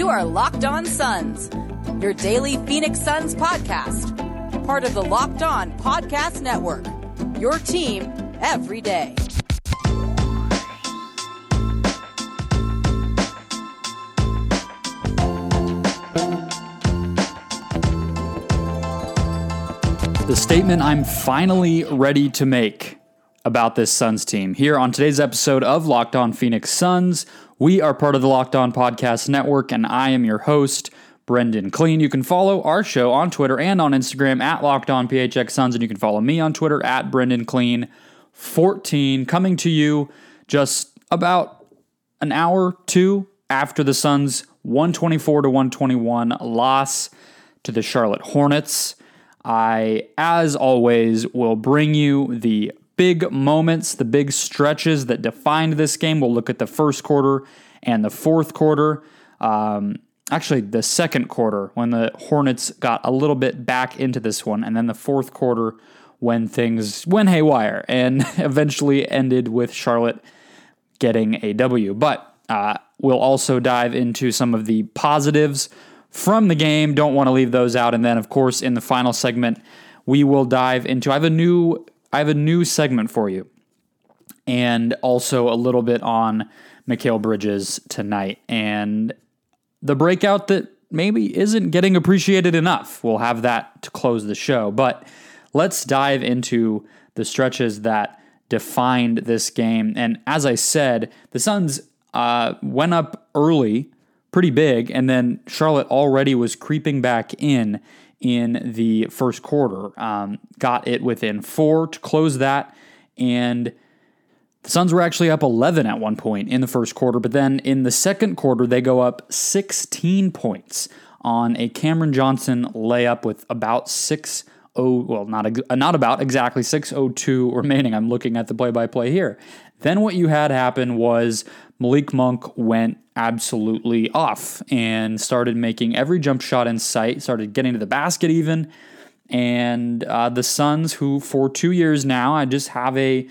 You are Locked On Suns, your daily Phoenix Suns podcast, part of the Locked On Podcast Network. Your team every day. The statement I'm finally ready to make about this Suns team. Here on today's episode of Locked On Phoenix Suns, we are part of the Locked On Podcast Network, and I am your host, Brendan Clean. You can follow our show on Twitter and on Instagram at Locked On PHX Suns, and you can follow me on Twitter at Brendan Clean 14, coming to you just about an hour, two after the Suns' 124 to 121 loss to the Charlotte Hornets. I, as always, will bring you the big moments, the big stretches that defined this game. We'll look at the first quarter and the fourth quarter. Um, actually, the second quarter when the Hornets got a little bit back into this one, and then the fourth quarter when things went haywire and eventually ended with Charlotte getting a W. But uh, we'll also dive into some of the positives from the game. Don't want to leave those out. And then, of course, in the final segment, we will dive into. I have a new I have a new segment for you, and also a little bit on Mikal Bridges tonight and the breakout that maybe isn't getting appreciated enough. We'll have that to close the show, but let's dive into the stretches that defined this game. And as I said, the Suns uh, went up early pretty big, and then Charlotte already was creeping back in in the first quarter. Um, got it within four to close that, and the Suns were actually up 11 at one point in the first quarter, but then in the second quarter, they go up 16 points on a Cameron Johnson layup with about 6 oh well not not about exactly 602 remaining. I'm looking at the play by play here. Then what you had happen was Malik Monk went absolutely off and started making every jump shot in sight, started getting to the basket even. And uh, the Suns, who for two years now, I just have a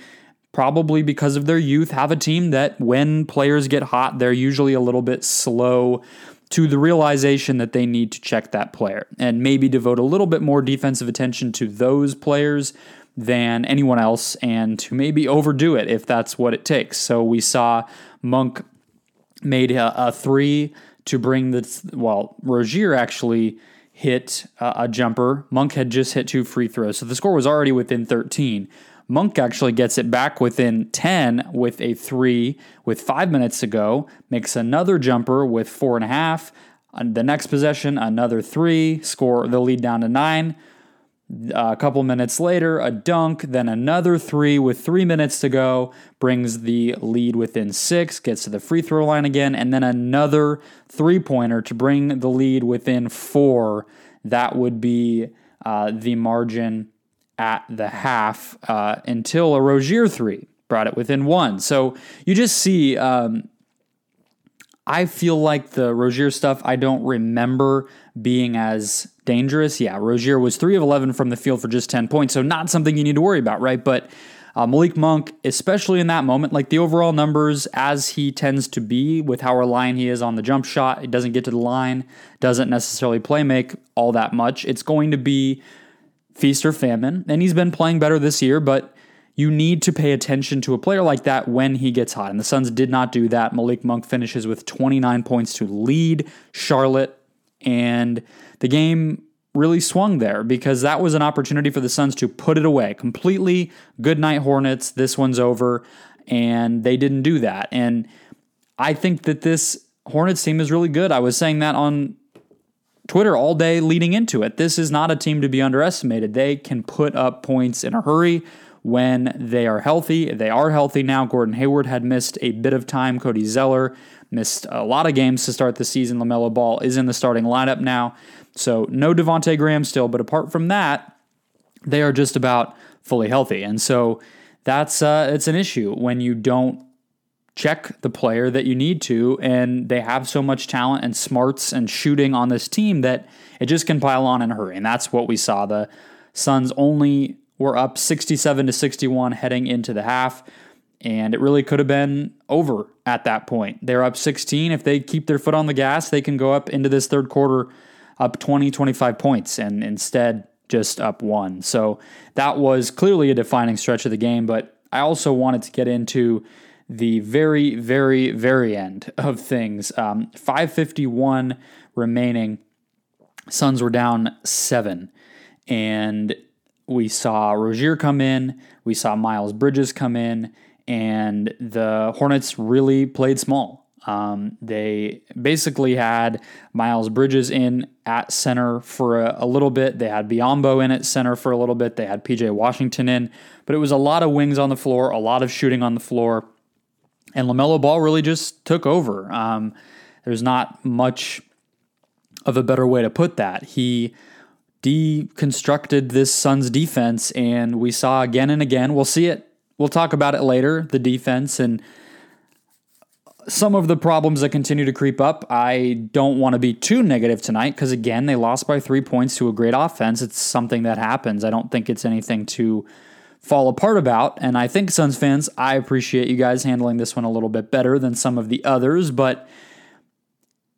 probably because of their youth, have a team that when players get hot, they're usually a little bit slow to the realization that they need to check that player and maybe devote a little bit more defensive attention to those players than anyone else and to maybe overdo it if that's what it takes. So we saw Monk made a, a three to bring the, well, Rozier actually hit a, a jumper. Monk had just hit two free throws. So the score was already within 13. Monk actually gets it back within 10 with a three with five minutes to go, makes another jumper with four and a half. Uh, the next possession, another three, score the lead down to nine. A couple minutes later, a dunk, then another three with three minutes to go, brings the lead within six, gets to the free throw line again, and then another three pointer to bring the lead within four. That would be uh, the margin at the half uh, until a Rozier three brought it within one. So you just see, um, I feel like the Rozier stuff I don't remember being as dangerous. Yeah, Rozier was 3 of 11 from the field for just 10 points, so not something you need to worry about, right? But uh, Malik Monk, especially in that moment, like the overall numbers as he tends to be with how reliant he is on the jump shot, it doesn't get to the line, doesn't necessarily play make all that much. It's going to be feast or famine, and he's been playing better this year, but you need to pay attention to a player like that when he gets hot. And the Suns did not do that. Malik Monk finishes with 29 points to lead Charlotte and the game really swung there because that was an opportunity for the Suns to put it away completely. Good night, Hornets. This one's over. And they didn't do that. And I think that this Hornets team is really good. I was saying that on Twitter all day leading into it. This is not a team to be underestimated. They can put up points in a hurry when they are healthy. They are healthy now. Gordon Hayward had missed a bit of time. Cody Zeller missed a lot of games to start the season. LaMelo Ball is in the starting lineup now. So no Devonte Graham still, but apart from that, they are just about fully healthy. And so that's uh, it's an issue when you don't check the player that you need to, and they have so much talent and smarts and shooting on this team that it just can pile on in a hurry. And that's what we saw. The Suns only were up 67 to 61 heading into the half. And it really could have been over at that point. They're up 16. If they keep their foot on the gas, they can go up into this third quarter up 20, 25 points, and instead just up one. So that was clearly a defining stretch of the game. But I also wanted to get into the very, very, very end of things. Um, 551 remaining. Suns were down seven. And we saw Rozier come in. We saw Miles Bridges come in and the Hornets really played small. Um, they basically had Miles Bridges in at center for a, a, little bit. They had Biyombo in at center for a little bit. They had PJ Washington in, but it was a lot of wings on the floor, a lot of shooting on the floor, and LaMelo Ball really just took over. Um, there's not much of a better way to put that. He deconstructed this Suns defense, and we saw again and again. We'll see it We'll talk about it later, the defense and some of the problems that continue to creep up. I don't want to be too negative tonight because, again, they lost by three points to a great offense. It's something that happens. I don't think it's anything to fall apart about. And I think, Suns fans, I appreciate you guys handling this one a little bit better than some of the others, but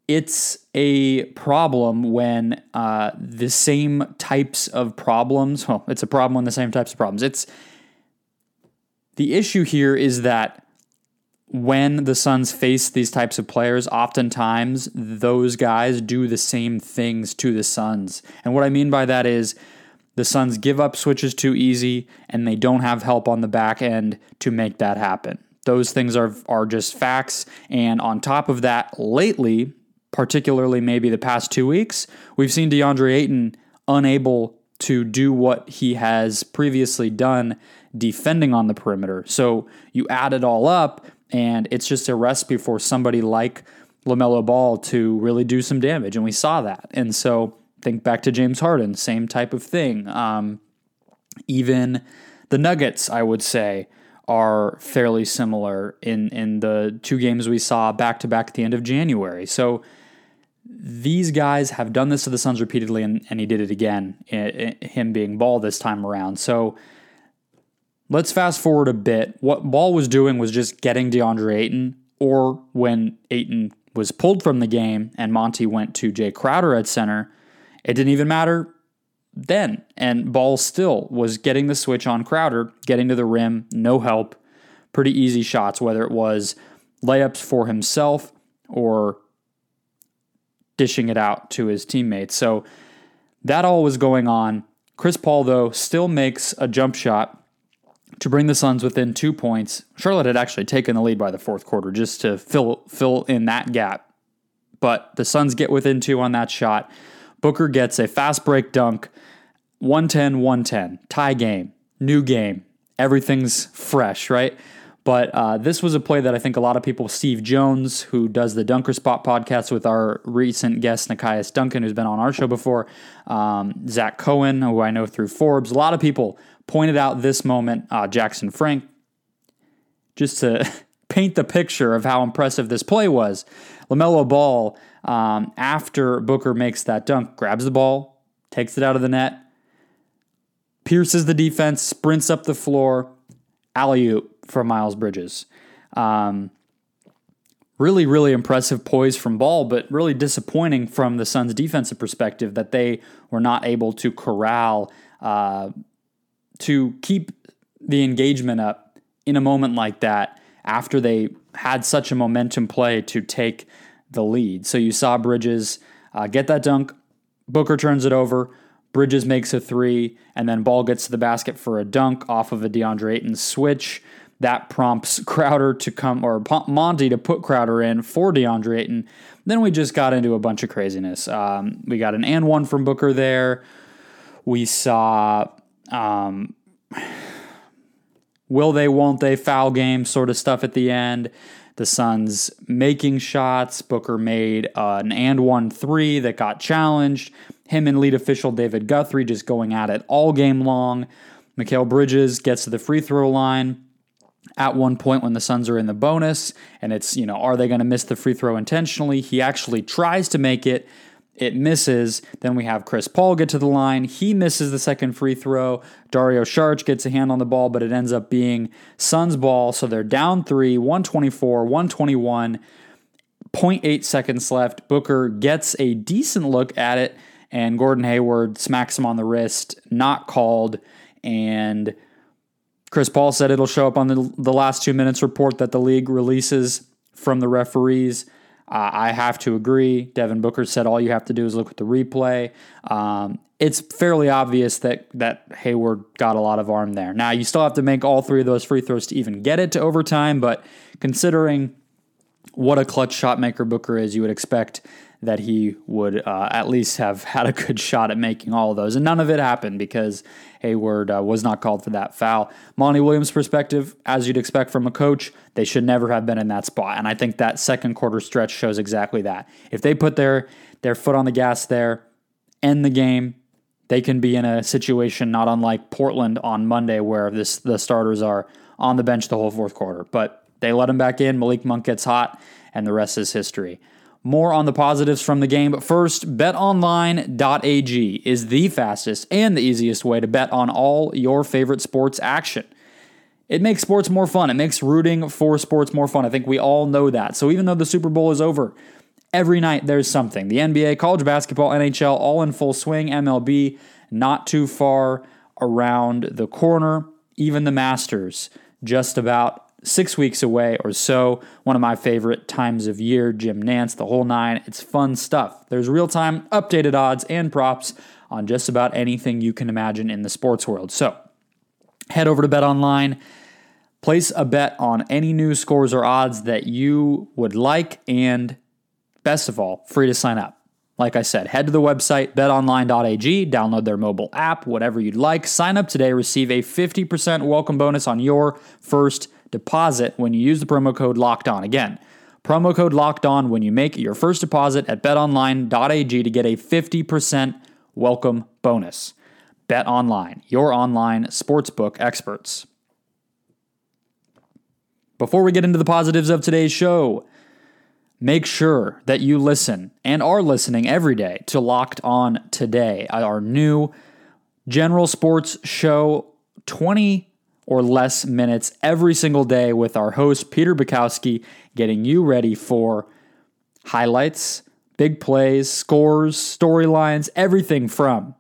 it's a problem when uh, the same types of problems, well, it's a problem when the same types of problems. It's the issue here is that when the Suns face these types of players, oftentimes those guys do the same things to the Suns. And what I mean by that is the Suns give up switches too easy and they don't have help on the back end to make that happen. Those things are, are just facts. And on top of that, lately, particularly maybe the past two weeks, we've seen DeAndre Ayton unable to do what he has previously done defending on the perimeter. So you add it all up, and it's just a recipe for somebody like LaMelo Ball to really do some damage. And we saw that. And so think back to James Harden, same type of thing. Um, even the Nuggets, I would say, are fairly similar in, in the two games we saw back to back at the end of January. So these guys have done this to the Suns repeatedly, and, and he did it again, eh, eh, him being Ball this time around. So Let's fast forward a bit. What Ball was doing was just getting DeAndre Ayton, or when Ayton was pulled from the game and Monty went to Jay Crowder at center, it didn't even matter then. And Ball still was getting the switch on Crowder, getting to the rim, no help, pretty easy shots, whether it was layups for himself or dishing it out to his teammates. So that all was going on. Chris Paul, though, still makes a jump shot to bring the Suns within two points. Charlotte had actually taken the lead by the fourth quarter just to fill fill in that gap. But the Suns get within two on that shot. Booker gets a fast break dunk, 110 110, tie game, new game. Everything's fresh, right? But uh, this was a play that I think a lot of people, Steve Jones, who does the Dunker Spot podcast with our recent guest, Nekias Duncan, who's been on our show before, um, Zach Cohen, who I know through Forbes, a lot of people pointed out this moment, uh, Jackson Frank, just to paint the picture of how impressive this play was. LaMelo Ball, um, after Booker makes that dunk, grabs the ball, takes it out of the net, pierces the defense, sprints up the floor, alley oop for Miles Bridges. Um, really, really impressive poise from Ball, but really disappointing from the Suns' defensive perspective that they were not able to corral uh, to keep the engagement up in a moment like that after they had such a momentum play to take the lead. So you saw Bridges uh, get that dunk, Booker turns it over, Bridges makes a three, and then ball gets to the basket for a dunk off of a DeAndre Ayton switch. That prompts Crowder to come, or Monty to put Crowder in for DeAndre Ayton. Then we just got into a bunch of craziness. Um, we got an and one from Booker there. We saw um, will they, won't they, foul game sort of stuff at the end. The Suns making shots. Booker made uh, an and one three that got challenged. Him and lead official David Guthrie just going at it all game long. Mikal Bridges gets to the free throw line at one point when the Suns are in the bonus, and it's, you know, are they going to miss the free throw intentionally? He actually tries to make it, it misses. Then we have Chris Paul get to the line. He misses the second free throw. Dario Saric gets a hand on the ball, but it ends up being Suns' ball. So they're down three, 124, 121, 0.8 seconds left. Booker gets a decent look at it, and Gordon Hayward smacks him on the wrist, not called. And Chris Paul said it'll show up on the, the last two minutes report that the league releases from the referees. Uh, I have to agree. Devin Booker said all you have to do is look at the replay. Um, it's fairly obvious that that Hayward got a lot of arm there. Now you still have to make all three of those free throws to even get it to overtime, but considering what a clutch shot maker Booker is, you would expect that he would uh, at least have had a good shot at making all of those. And none of it happened because Hayward uh, was not called for that foul. Monty Williams' perspective, as you'd expect from a coach, they should never have been in that spot. And I think that second quarter stretch shows exactly that. If they put their, their foot on the gas there, end the game, they can be in a situation not unlike Portland on Monday where this the starters are on the bench the whole fourth quarter. But they let him back in. Malik Monk gets hot, and the rest is history. More on the positives from the game, but first, betonline.ag is the fastest and the easiest way to bet on all your favorite sports action. It makes sports more fun. It makes rooting for sports more fun. I think we all know that. So even though the Super Bowl is over, every night there's something. The NBA, college basketball, NHL, all in full swing, MLB not too far around the corner, even the Masters just about six weeks away or so. One of my favorite times of year, Jim Nantz, the whole nine. It's fun stuff. There's real time, updated odds and props on just about anything you can imagine in the sports world. So head over to Bet Online. Place a bet on any new scores or odds that you would like, and best of all, free to sign up. Like I said, head to the website betonline.ag, download their mobile app, whatever you'd like. Sign up today, receive a 50% welcome bonus on your first deposit when you use the promo code locked on. Again, promo code locked on when you make your first deposit at betonline.ag to get a 50% welcome bonus. Bet Online, your online sportsbook experts. Before we get into the positives of today's show, make sure that you listen and are listening every day to Locked On Today, our new general sports show 20 or less minutes every single day with our host, Peter Bukowski, getting you ready for highlights, big plays, scores, storylines, everything from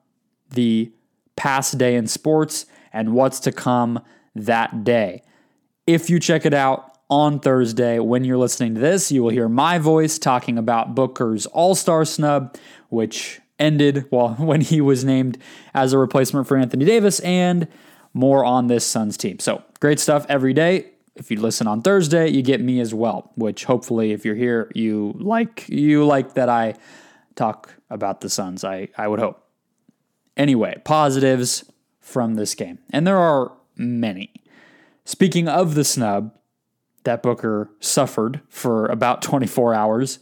the past day in sports and what's to come that day. If you check it out on Thursday, when you're listening to this, you will hear my voice talking about Booker's All Star snub, which ended well when he was named as a replacement for Anthony Davis, and more on this Suns team. So great stuff every day. If you listen on Thursday, you get me as well, which hopefully if you're here, you like you like that I talk about the Suns. I, I would hope. Anyway, positives from this game. And there are many. Speaking of the snub that Booker suffered for about 24 hours,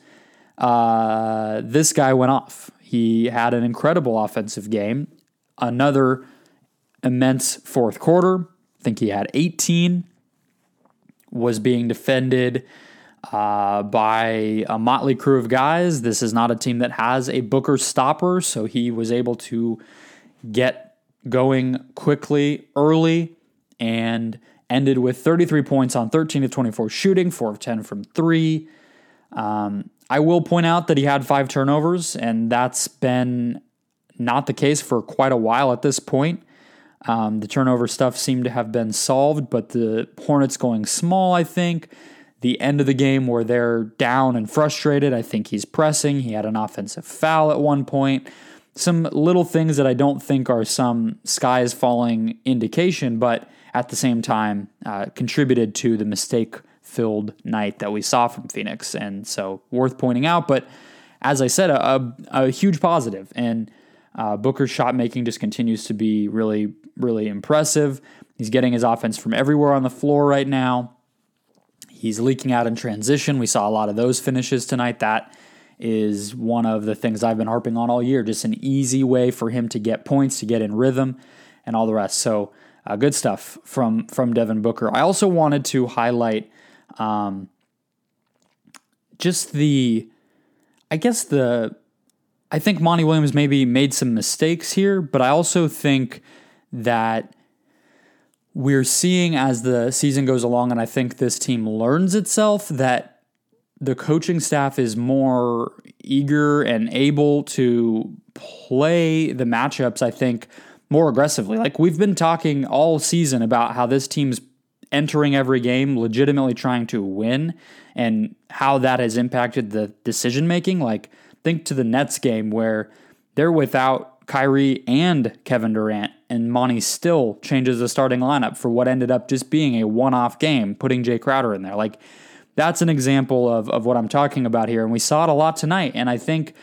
uh, this guy went off. He had an incredible offensive game. Another immense fourth quarter. I think he had 18. Was being defended uh, by a motley crew of guys. This is not a team that has a Booker stopper, so he was able to get going quickly early and ended with 33 points on 13 of 24 shooting, 4 of 10 from 3. Um, I will point out that he had five turnovers, and that's been not the case for quite a while at this point. Um, the turnover stuff seemed to have been solved, but the Hornets going small, I think. The end of the game where they're down and frustrated, I think he's pressing. He had an offensive foul at one point. Some little things that I don't think are some sky is falling indication, but at the same time uh, contributed to the mistake filled night that we saw from Phoenix. And so worth pointing out. But as I said, a, a, a huge positive. And uh, Booker's shot making just continues to be really, really impressive. He's getting his offense from everywhere on the floor right now. He's leaking out in transition. We saw a lot of those finishes tonight. That is one of the things I've been harping on all year. Just an easy way for him to get points, to get in rhythm, and all the rest. So uh, good stuff from from Devin Booker. I also wanted to highlight um, just the, I guess the I think Monty Williams maybe made some mistakes here, but I also think that we're seeing as the season goes along, and I think this team learns itself that the coaching staff is more eager and able to play the matchups, I think, more aggressively. Like we've been talking all season about how this team's entering every game legitimately trying to win and how that has impacted the decision making. Like, think to the Nets game where they're without Kyrie and Kevin Durant, and Monty still changes the starting lineup for what ended up just being a one off game, putting Jay Crowder in there. Like, that's an example of, of what I'm talking about here. And we saw it a lot tonight. And I think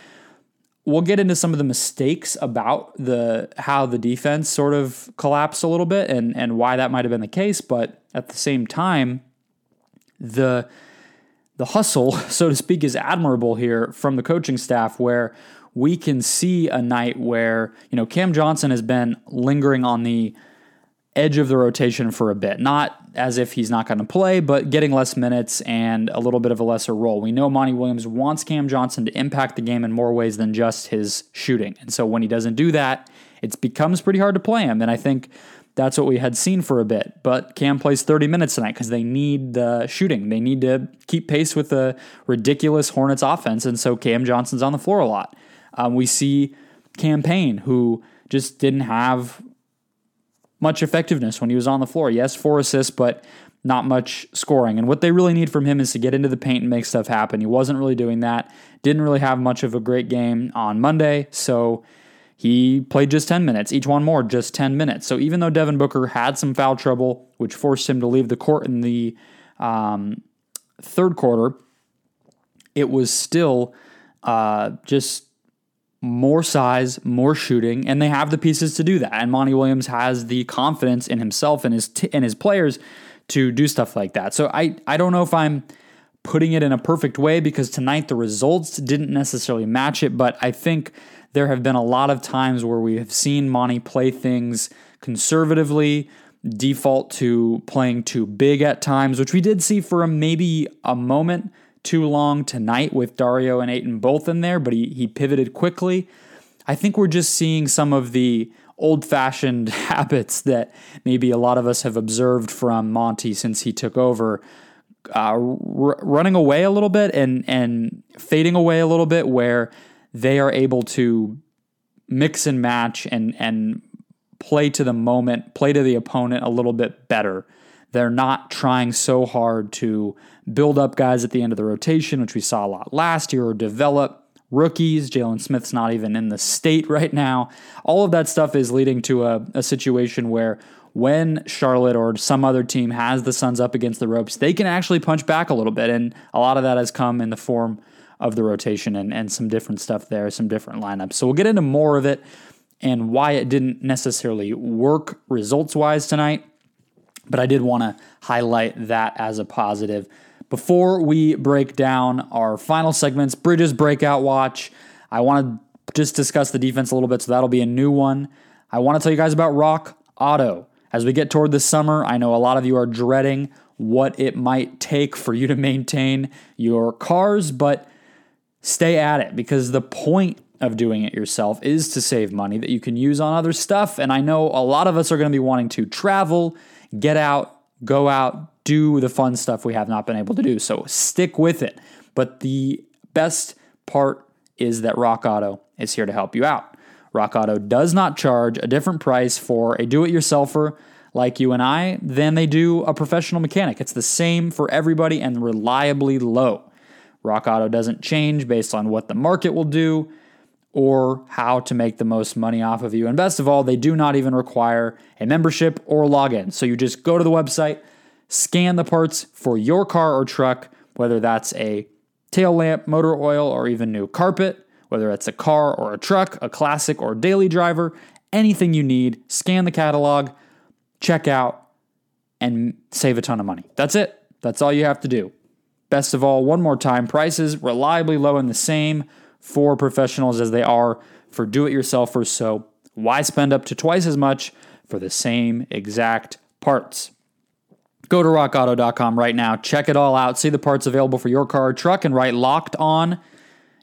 we'll get into some of the mistakes about the how the defense sort of collapsed a little bit and, and why that might have been the case. But at the same time, the the hustle, so to speak, is admirable here from the coaching staff where we can see a night where, you know, Cam Johnson has been lingering on the edge of the rotation for a bit. Not as if he's not going to play, but getting less minutes and a little bit of a lesser role. We know Monty Williams wants Cam Johnson to impact the game in more ways than just his shooting. And so when he doesn't do that, it becomes pretty hard to play him. And I think that's what we had seen for a bit. But Cam plays 30 minutes tonight because they need the shooting. They need to keep pace with the ridiculous Hornets offense. And so Cam Johnson's on the floor a lot. Um, we see Cam Payne, who just didn't have much effectiveness when he was on the floor. Yes, four assists, but not much scoring. And what they really need from him is to get into the paint and make stuff happen. He wasn't really doing that. Didn't really have much of a great game on Monday. So he played just 10 minutes, E'Twaun Moore, just 10 minutes. So even though Devin Booker had some foul trouble, which forced him to leave the court in the um, third quarter, it was still uh, just more size, more shooting, and they have the pieces to do that. And Monty Williams has the confidence in himself and his t- and his players to do stuff like that. So I I don't know if I'm putting it in a perfect way because tonight the results didn't necessarily match it, but I think there have been a lot of times where we have seen Monty play things conservatively, default to playing too big at times, which we did see for a, maybe a moment too long tonight with Dario and Ayton both in there, but he, he pivoted quickly. I think we're just seeing some of the old fashioned habits that maybe a lot of us have observed from Monty since he took over. Uh, r- running away a little bit and and fading away a little bit, where they are able to mix and match and and play to the moment, play to the opponent a little bit better. They're not trying so hard to build up guys at the end of the rotation, which we saw a lot last year, or develop rookies. Jalen Smith's not even in the state right now. All of that stuff is leading to a, a situation where when Charlotte or some other team has the Suns up against the ropes, they can actually punch back a little bit. And a lot of that has come in the form of the rotation and, and some different stuff there, some different lineups. So we'll get into more of it and why it didn't necessarily work results wise tonight. But I did want to highlight that as a positive. Before we break down our final segments, Bridges Breakout Watch, I want to just discuss the defense a little bit, so that'll be a new one. I want to tell you guys about Rock Auto. As we get toward the summer, I know a lot of you are dreading what it might take for you to maintain your cars, but stay at it because the point of doing it yourself is to save money that you can use on other stuff. And I know a lot of us are going to be wanting to travel, get out, go out, do the fun stuff we have not been able to do. So stick with it. But the best part is that Rock Auto is here to help you out. Rock Auto does not charge a different price for a do it yourselfer like you and I than they do a professional mechanic. It's the same for everybody and reliably low. Rock Auto doesn't change based on what the market will do or how to make the most money off of you. And best of all, they do not even require a membership or login. So you just go to the website, scan the parts for your car or truck, whether that's a tail lamp, motor oil, or even new carpet, whether it's a car or a truck, a classic or daily driver, anything you need, scan the catalog, check out, and save a ton of money. That's it. That's all you have to do. Best of all, one more time, prices reliably low and the same for professionals as they are for do it yourselfers. So why spend up to twice as much for the same exact parts? Go to rockauto.com right now, check it all out, see the parts available for your car or truck, and write locked on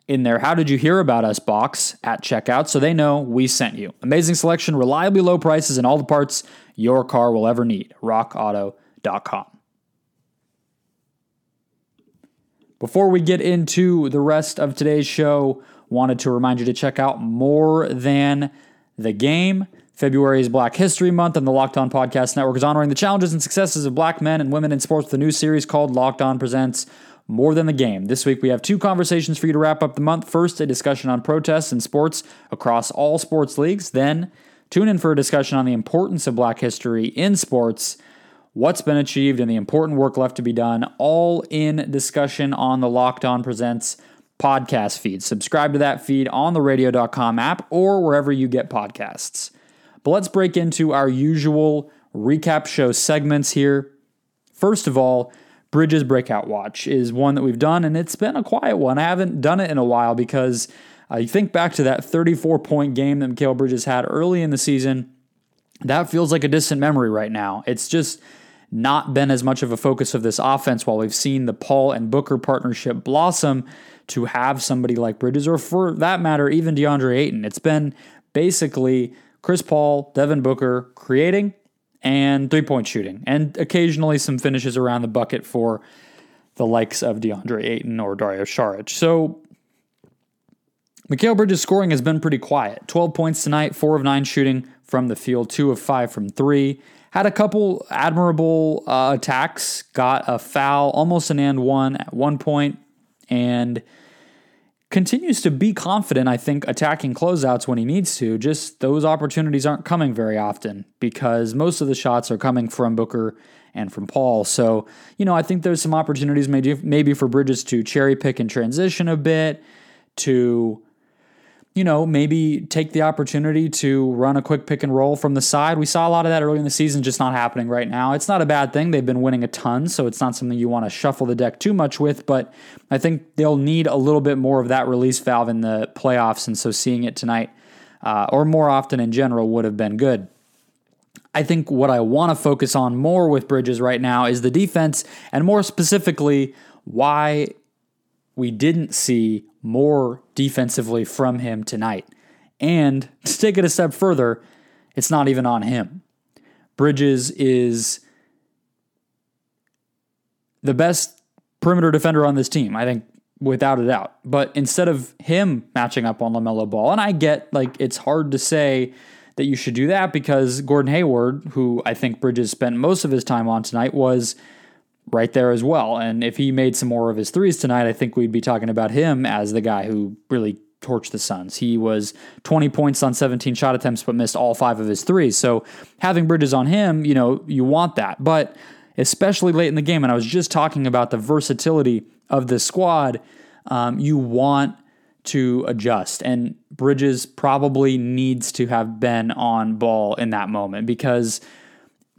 in their How Did You Hear About Us box at checkout so they know we sent you. Amazing selection, reliably low prices, and all the parts your car will ever need. RockAuto.com. Before we get into the rest of today's show, wanted to remind you to check out More Than the Game. February is Black History Month, and the Locked On Podcast Network is honoring the challenges and successes of black men and women in sports with a new series called Locked On Presents More Than the Game. This week we have two conversations for you to wrap up the month. First, a discussion on protests in sports across all sports leagues. Then, tune in for a discussion on the importance of black history in sports, what's been achieved, and the important work left to be done, all in discussion on the Locked On Presents podcast feed. Subscribe to that feed on the radio.com app or wherever you get podcasts. But let's break into our usual recap show segments here. First of all, Bridges Breakout Watch is one that we've done, and it's been a quiet one. I haven't done it in a while because I think back to that 34 point game that Mikal Bridges had early in the season. That feels like a distant memory right now. It's just not been as much of a focus of this offense while we've seen the Paul and Booker partnership blossom to have somebody like Bridges, or for that matter, even DeAndre Ayton. It's been basically Chris Paul, Devin Booker creating and three point shooting, and occasionally some finishes around the bucket for the likes of DeAndre Ayton or Dario Saric. So Mikal Bridges' scoring has been pretty quiet. 12 points tonight, 4 of 9 shooting from the field, 2 of 5 from 3. Had a couple admirable uh, attacks, got a foul, almost an and one at one point, and continues to be confident, I think, attacking closeouts when he needs to. Just those opportunities aren't coming very often because most of the shots are coming from Booker and from Paul. So, you know, I think there's some opportunities maybe maybe for Bridges to cherry pick and transition a bit, to you know, maybe take the opportunity to run a quick pick and roll from the side. We saw a lot of that early in the season, just not happening right now. It's not a bad thing. They've been winning a ton, so it's not something you want to shuffle the deck too much with, but I think they'll need a little bit more of that release valve in the playoffs, and so seeing it tonight uh, or more often in general would have been good. I think what I want to focus on more with Bridges right now is the defense, and more specifically, why we didn't see more defensively from him tonight. And to take it a step further, it's not even on him. Bridges is the best perimeter defender on this team, I think, without a doubt. But instead of him matching up on LaMelo Ball, and I get like it's hard to say that you should do that because Gordon Hayward, who I think Bridges spent most of his time on tonight, was right there as well. And if he made some more of his threes tonight, I think we'd be talking about him as the guy who really torched the Suns. He was 20 points on 17 shot attempts, but missed all five of his threes. So having Bridges on him, you know, you want that. But especially late in the game, and I was just talking about the versatility of the squad, um, you want to adjust. And Bridges probably needs to have been on ball in that moment because,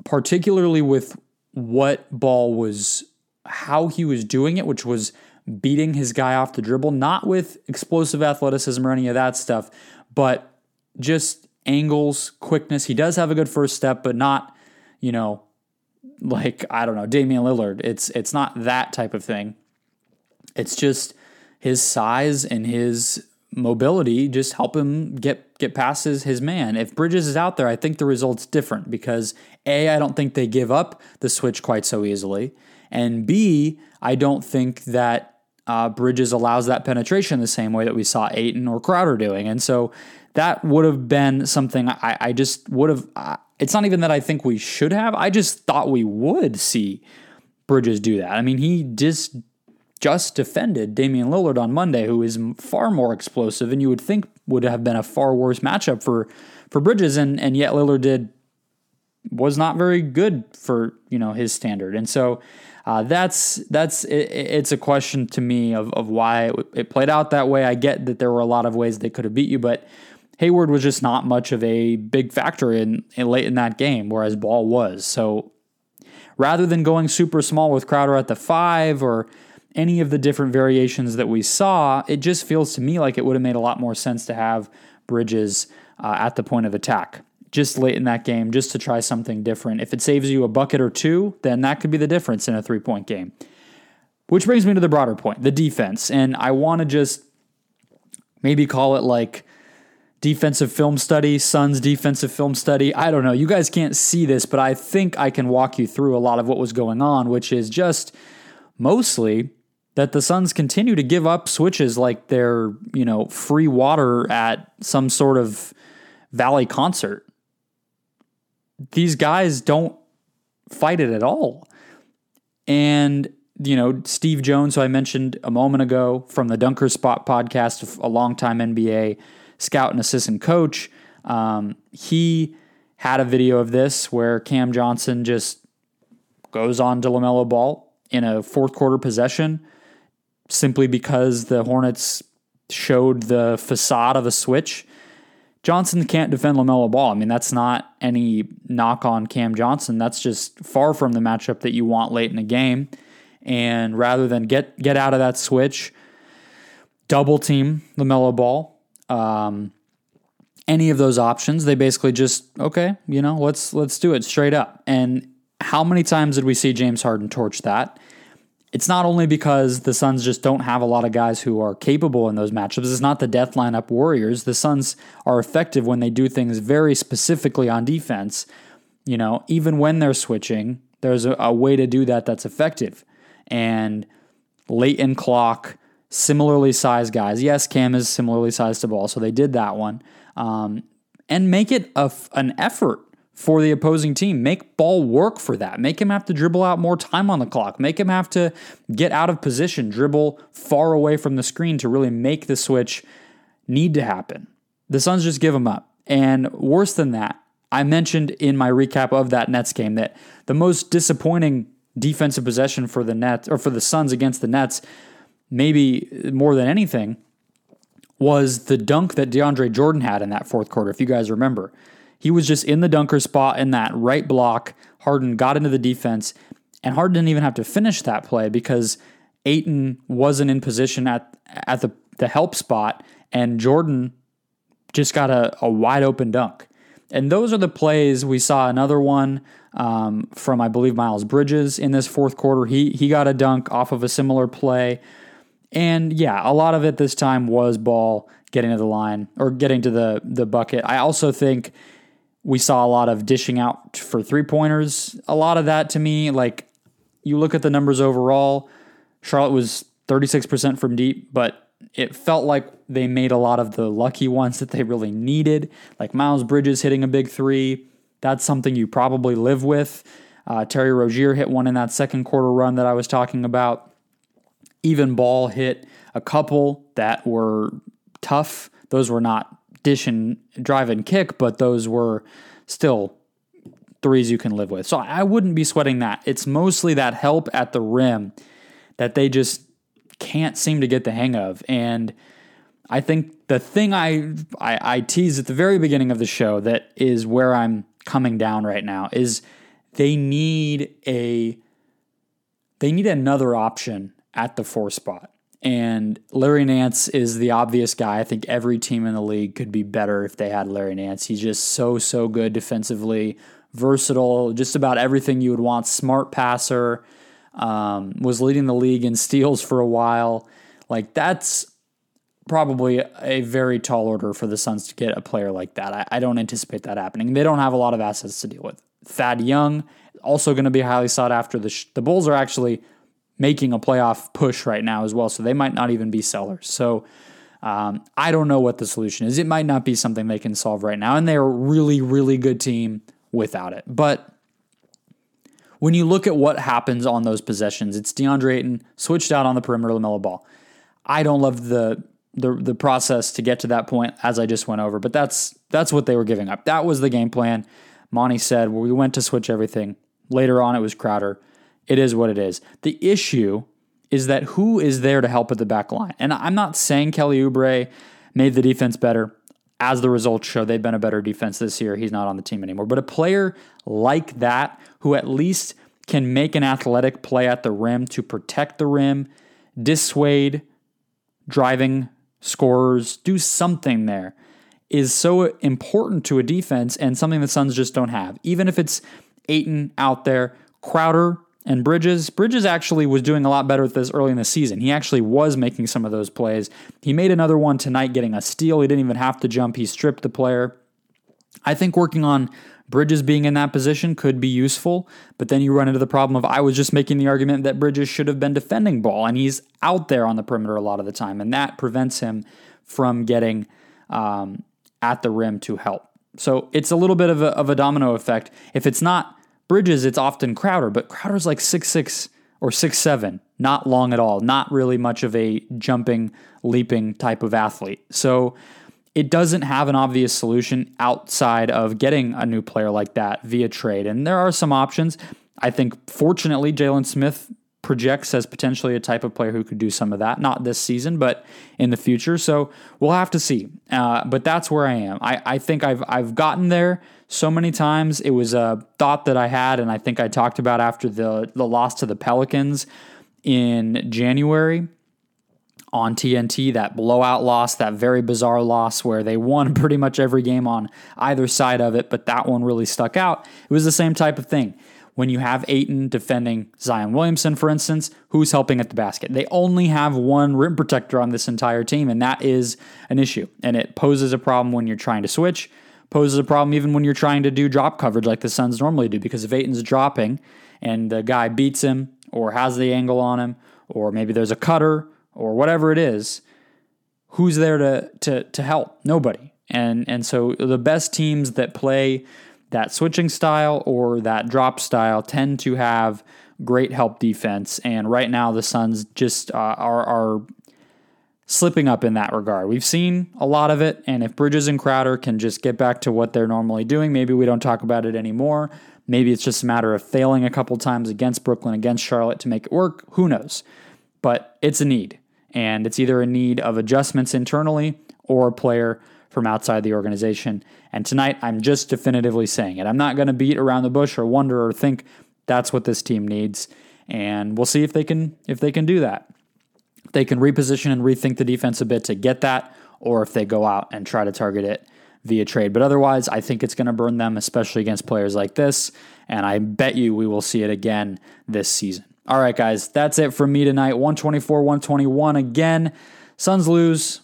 particularly with what Ball was, how he was doing it, which was beating his guy off the dribble, not with explosive athleticism or any of that stuff, but just angles, quickness. He does have a good first step, but not, you know, like I don't know, Damian Lillard. It's it's not that type of thing. It's just his size and his mobility just help him get get past his, his man. If Bridges is out there, I think the result's different because A, I don't think they give up the switch quite so easily. And B, I don't think that uh, Bridges allows that penetration the same way that we saw Ayton or Crowder doing. And so that would have been something I, I just would have. Uh, it's not even that I think we should have. I just thought we would see Bridges do that. I mean, he just just defended Damian Lillard on Monday, who is far more explosive, and you would think would have been a far worse matchup for for Bridges, and and yet Lillard did was not very good for you know his standard, and so uh, that's that's it, it's a question to me of of why it, played out that way. I get that there were a lot of ways they could have beat you, but Hayward was just not much of a big factor in, in late in that game, whereas Ball was. So rather than going super small with Crowder at the five or any of the different variations that we saw, it just feels to me like it would have made a lot more sense to have Bridges uh, at the point of attack just late in that game, just to try something different. If it saves you a bucket or two, then that could be the difference in a three point game. Which brings me to the broader point the defense. And I want to just maybe call it like defensive film study, Suns defensive film study. I don't know. You guys can't see this, but I think I can walk you through a lot of what was going on, which is just mostly that the Suns continue to give up switches like they're, you know, free water at some sort of valley concert. These guys don't fight it at all. And, you know, Steve Jones, who I mentioned a moment ago from the Dunker Spot podcast, a longtime NBA scout and assistant coach, um, he had a video of this where Cam Johnson just goes on to LaMelo Ball in a fourth quarter possession simply because the Hornets showed the facade of a switch. Johnson can't defend LaMelo Ball. I mean, that's not any knock on Cam Johnson. That's just far from the matchup that you want late in a game. And rather than get get out of that switch, double team LaMelo Ball, um, any of those options, they basically just okay, you know, let's let's do it straight up. And how many times did we see James Harden torch that? It's not only because the Suns just don't have a lot of guys who are capable in those matchups. It's not the death lineup warriors. The Suns are effective when they do things very specifically on defense. You know, even when they're switching, there's a, a way to do that that's effective. And late in clock, similarly sized guys. Yes, Cam is similarly sized to ball, so they did that one. Um, and make it a, an effort for the opposing team. Make ball work for that. Make him have to dribble out more time on the clock. Make him have to get out of position, dribble far away from the screen to really make the switch need to happen. The Suns just give him up. And worse than that, I mentioned in my recap of that Nets game that the most disappointing defensive possession for the Nets or for the Suns against the Nets, maybe more than anything, was the dunk that DeAndre Jordan had in that fourth quarter, if you guys remember. He was just in the dunker spot in that right block. Harden got into the defense, and Harden didn't even have to finish that play because Ayton wasn't in position at at the, the help spot, and Jordan just got a, a wide open dunk. And those are the plays. We saw another one um, from, I believe, Miles Bridges in this fourth quarter. He he got a dunk off of a similar play. And yeah, a lot of it this time was ball getting to the line or getting to the the bucket. I also think we saw a lot of dishing out for three pointers. A lot of that to me, like you look at the numbers overall, Charlotte was 36% from deep, but it felt like they made a lot of the lucky ones that they really needed, like Miles Bridges hitting a big three. That's something you probably live with. Uh, Terry Rozier hit one in that second quarter run that I was talking about. Even Ball hit a couple that were tough. Those were not dish and drive and kick, but those were still threes you can live with. So I wouldn't be sweating that. It's mostly that help at the rim that they just can't seem to get the hang of. And I think the thing I, I, I at the very beginning of the show that is where I'm coming down right now is they need a they need another option at the four spot. And Larry Nance is the obvious guy. I think every team in the league could be better if they had Larry Nance. He's just so, so good defensively, versatile, just about everything you would want. Smart passer, um, was leading the league in steals for a while. Like, that's probably a very tall order for the Suns to get a player like that. I, I don't anticipate that happening. They don't have a lot of assets to deal with. Thad Young, also going to be highly sought after. The, sh- the Bulls are actually making a playoff push right now as well. So they might not even be sellers. So um, I don't know what the solution is. It might not be something they can solve right now. And they're a really, really good team without it. But when you look at what happens on those possessions, it's DeAndre Ayton switched out on the perimeter, LaMelo Ball. I don't love the, the the process to get to that point as I just went over, but that's that's what they were giving up. That was the game plan. Monty said well, we went to switch everything. Later on, it was Crowder it is what it is. The issue is that who is there to help at the back line? And I'm not saying Kelly Oubre made the defense better. As the results show, they've been a better defense this year. He's not on the team anymore. But a player like that, who at least can make an athletic play at the rim to protect the rim, dissuade driving scorers, do something there, is so important to a defense and something the Suns just don't have. Even if it's Ayton out there, Crowder and Bridges. Bridges actually was doing a lot better with this early in the season. He actually was making some of those plays. He made another one tonight, getting a steal. He didn't even have to jump, he stripped the player. I think working on Bridges being in that position could be useful, but then you run into the problem of I was just making the argument that Bridges should have been defending ball, and he's out there on the perimeter a lot of the time, and that prevents him from getting um, at the rim to help. So it's a little bit of a, of a domino effect. If it's not Bridges, it's often Crowder, but Crowder's like six six or six seven, not long at all, not really much of a jumping, leaping type of athlete. So it doesn't have an obvious solution outside of getting a new player like that via trade. And there are some options. I think, fortunately, Jalen Smith projects as potentially a type of player who could do some of that, not this season, but in the future. So we'll have to see. Uh, but that's where I am. I, I think I've I've gotten there so many times. It was a thought that I had, and I think I talked about after the the loss to the Pelicans in January on TNT, that blowout loss, that very bizarre loss where they won pretty much every game on either side of it, but that one really stuck out. It was the same type of thing. When you have Ayton defending Zion Williamson, for instance, who's helping at the basket? They only have one rim protector on this entire team, and that is an issue. And it poses a problem when you're trying to switch, poses a problem even when you're trying to do drop coverage like the Suns normally do, because if Ayton's dropping and the guy beats him or has the angle on him, or maybe there's a cutter or whatever it is, who's there to to to help? Nobody. And and so the best teams that play that switching style or that drop style tend to have great help defense. And right now the Suns just uh, are are slipping up in that regard. We've seen a lot of it, and if Bridges and Crowder can just get back to what they're normally doing, maybe we don't talk about it anymore. Maybe it's just a matter of failing a couple times against Brooklyn, against Charlotte to make it work. Who knows? But it's a need and it's either a need of adjustments internally or a player from outside the organization. And tonight, I'm just definitively saying it. I'm not going to beat around the bush or wonder or think that's what this team needs. And we'll see if they can if they can do that. They can reposition and rethink the defense a bit to get that, or if they go out and try to target it via trade. But otherwise, I think it's going to burn them, especially against players like this. And I bet you we will see it again this season. All right, guys, that's it from me tonight. 124, 121 again. Suns lose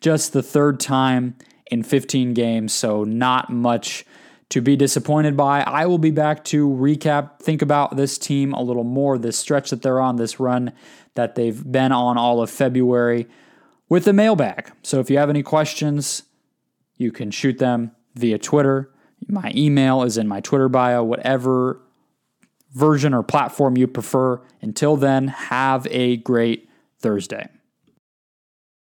just the third time in 15 games, so not much to be disappointed by. I will be back to recap, think about this team a little more, this stretch that they're on, this run that they've been on all of February with the mailbag. So if you have any questions, you can shoot them via Twitter. My email is in my Twitter bio, whatever version or platform you prefer. Until then, have a great Thursday.